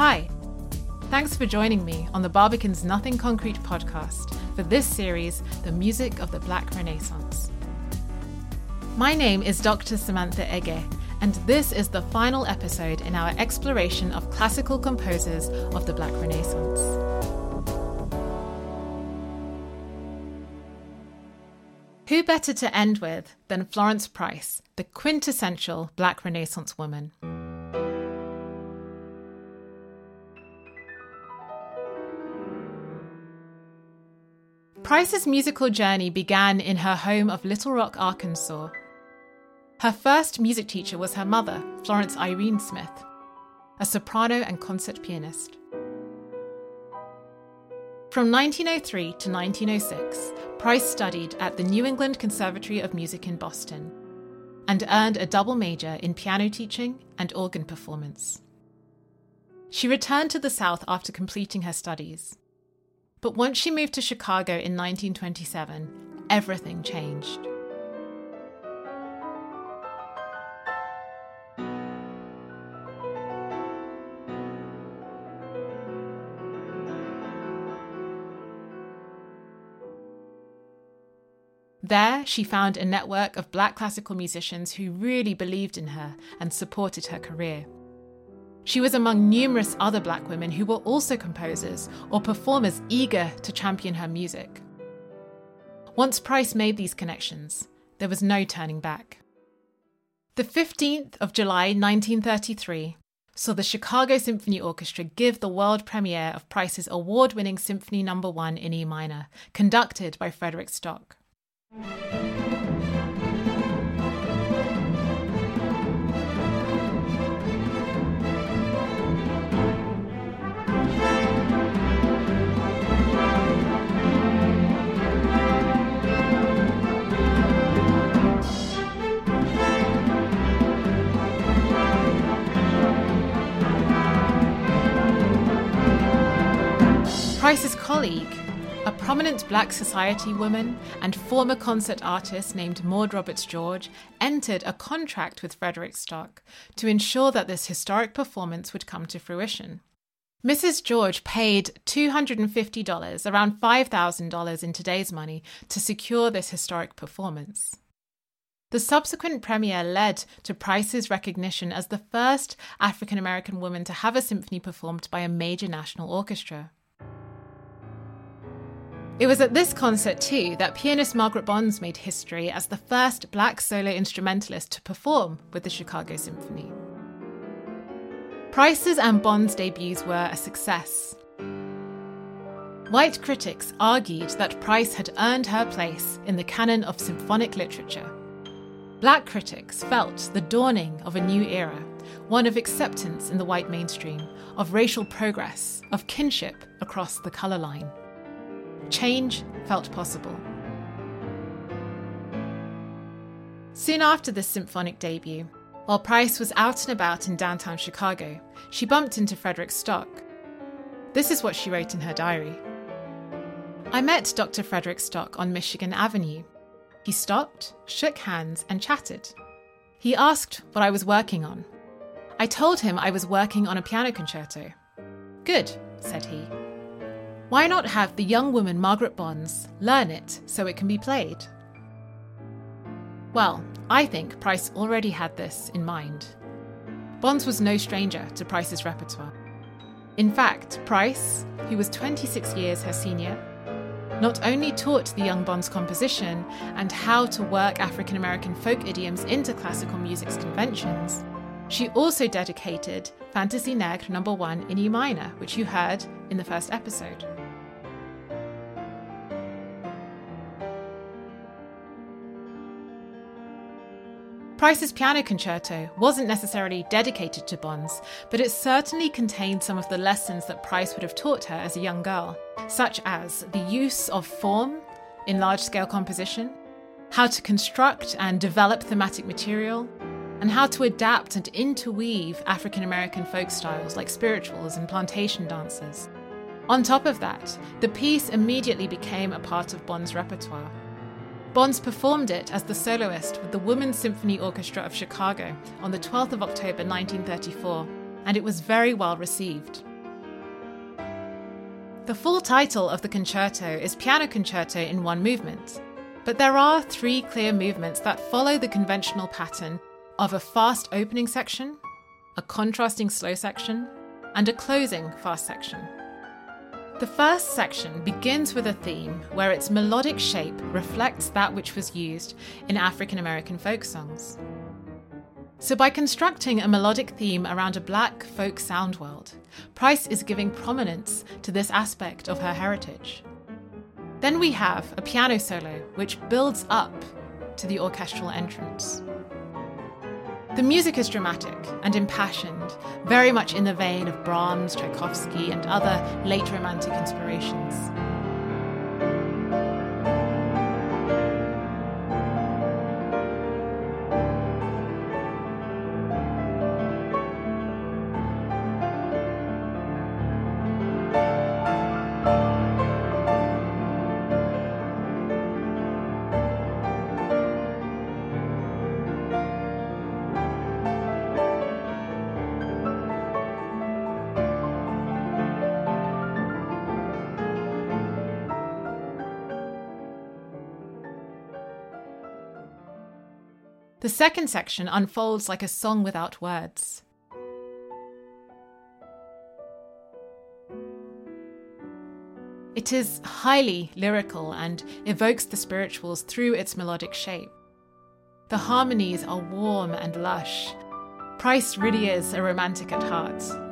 Hi. Thanks for joining me on the Barbican's Nothing Concrete podcast for this series, The Music of the Black Renaissance. My name is Dr. Samantha Ege, and this is the final episode in our exploration of classical composers of the Black Renaissance. Who better to end with than Florence Price, the quintessential Black Renaissance woman? Price's musical journey began in her home of Little Rock, Arkansas. Her first music teacher was her mother, Florence Irene Smith, a soprano and concert pianist. From 1903 to 1906, Price studied at the New England Conservatory of Music in Boston and earned a double major in piano teaching and organ performance. She returned to the South after completing her studies. But once she moved to Chicago in 1927, everything changed. There, she found a network of black classical musicians who really believed in her and supported her career. She was among numerous other black women who were also composers or performers eager to champion her music. Once Price made these connections, there was no turning back. The 15th of July 1933 saw the Chicago Symphony Orchestra give the world premiere of Price's award winning Symphony No. 1 in E minor, conducted by Frederick Stock. Colleague, a prominent Black Society woman and former concert artist named Maud Roberts George, entered a contract with Frederick Stock to ensure that this historic performance would come to fruition. Mrs. George paid $250, around $5,000 in today's money, to secure this historic performance. The subsequent premiere led to Price's recognition as the first African American woman to have a symphony performed by a major national orchestra. It was at this concert, too, that pianist Margaret Bonds made history as the first black solo instrumentalist to perform with the Chicago Symphony. Price's and Bonds' debuts were a success. White critics argued that Price had earned her place in the canon of symphonic literature. Black critics felt the dawning of a new era, one of acceptance in the white mainstream, of racial progress, of kinship across the colour line. Change felt possible. Soon after this symphonic debut, while Price was out and about in downtown Chicago, she bumped into Frederick Stock. This is what she wrote in her diary. I met Dr. Frederick Stock on Michigan Avenue. He stopped, shook hands, and chatted. He asked what I was working on. I told him I was working on a piano concerto. Good, said he. Why not have the young woman Margaret Bonds learn it so it can be played? Well, I think Price already had this in mind. Bonds was no stranger to Price's repertoire. In fact, Price, who was 26 years her senior, not only taught the young Bonds composition and how to work African American folk idioms into classical music's conventions, she also dedicated Fantasie Nègre number 1 in E minor, which you heard in the first episode. Price's piano concerto wasn't necessarily dedicated to Bonds, but it certainly contained some of the lessons that Price would have taught her as a young girl, such as the use of form in large scale composition, how to construct and develop thematic material, and how to adapt and interweave African American folk styles like spirituals and plantation dances. On top of that, the piece immediately became a part of Bond's repertoire. Bonds performed it as the soloist with the Women's Symphony Orchestra of Chicago on the 12th of October 1934, and it was very well received. The full title of the concerto is Piano Concerto in One Movement, but there are three clear movements that follow the conventional pattern of a fast opening section, a contrasting slow section, and a closing fast section. The first section begins with a theme where its melodic shape reflects that which was used in African American folk songs. So, by constructing a melodic theme around a black folk sound world, Price is giving prominence to this aspect of her heritage. Then we have a piano solo, which builds up to the orchestral entrance. The music is dramatic and impassioned, very much in the vein of Brahms, Tchaikovsky, and other late Romantic inspirations. The second section unfolds like a song without words. It is highly lyrical and evokes the spirituals through its melodic shape. The harmonies are warm and lush. Price really is a romantic at heart.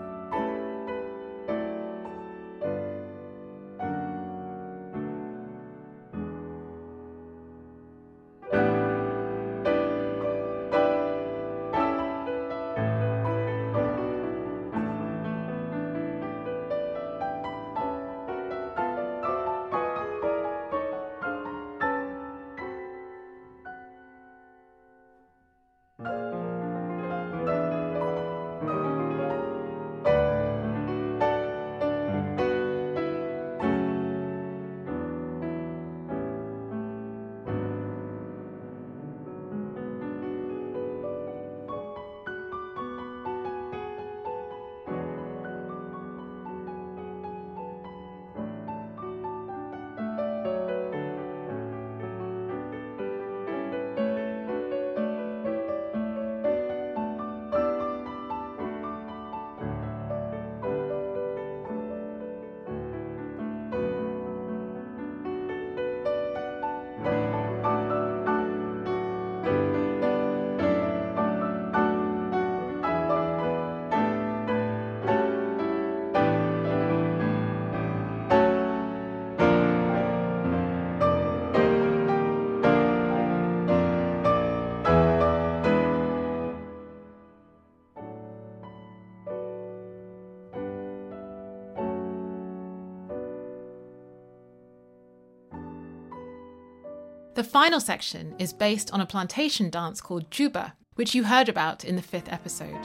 The final section is based on a plantation dance called Juba, which you heard about in the fifth episode.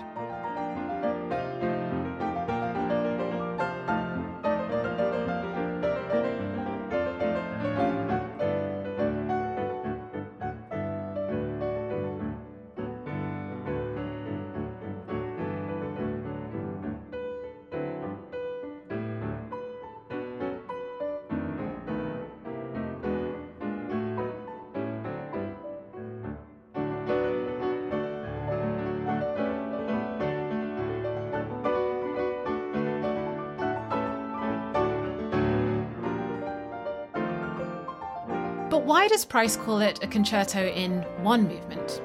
But why does Price call it a concerto in one movement?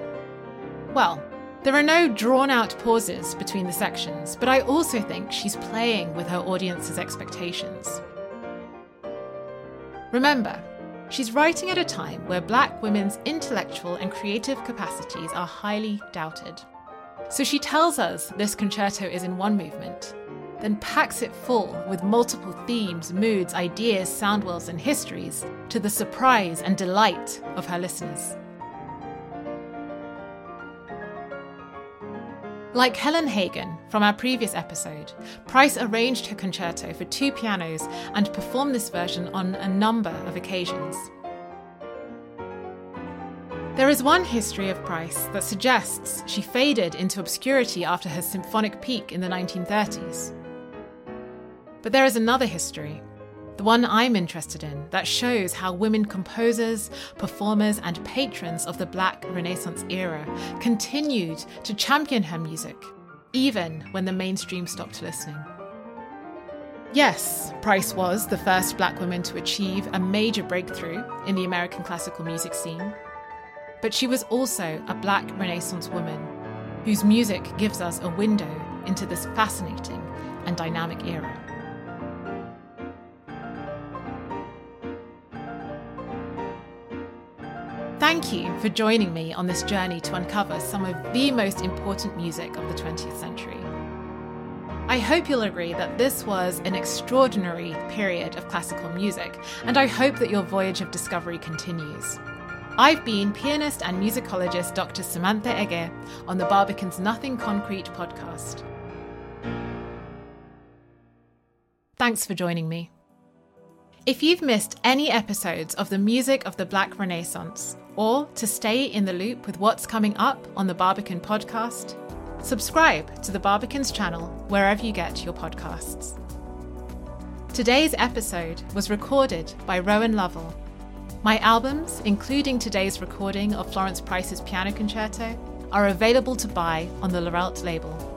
Well, there are no drawn out pauses between the sections, but I also think she's playing with her audience's expectations. Remember, she's writing at a time where black women's intellectual and creative capacities are highly doubted. So she tells us this concerto is in one movement, then packs it full with multiple themes, moods, ideas, sound worlds, and histories to the surprise and delight of her listeners. Like Helen Hagan from our previous episode, Price arranged her concerto for two pianos and performed this version on a number of occasions. There is one history of Price that suggests she faded into obscurity after her symphonic peak in the 1930s. But there is another history, the one I'm interested in, that shows how women composers, performers, and patrons of the Black Renaissance era continued to champion her music, even when the mainstream stopped listening. Yes, Price was the first black woman to achieve a major breakthrough in the American classical music scene, but she was also a black Renaissance woman whose music gives us a window into this fascinating and dynamic era. Thank you for joining me on this journey to uncover some of the most important music of the 20th century. I hope you'll agree that this was an extraordinary period of classical music, and I hope that your voyage of discovery continues. I've been pianist and musicologist Dr. Samantha Ege on the Barbican's Nothing Concrete podcast. Thanks for joining me. If you've missed any episodes of the Music of the Black Renaissance, or to stay in the loop with what's coming up on the Barbican podcast, subscribe to the Barbican's channel wherever you get your podcasts. Today's episode was recorded by Rowan Lovell. My albums, including today's recording of Florence Price's piano concerto, are available to buy on the Lorelt label.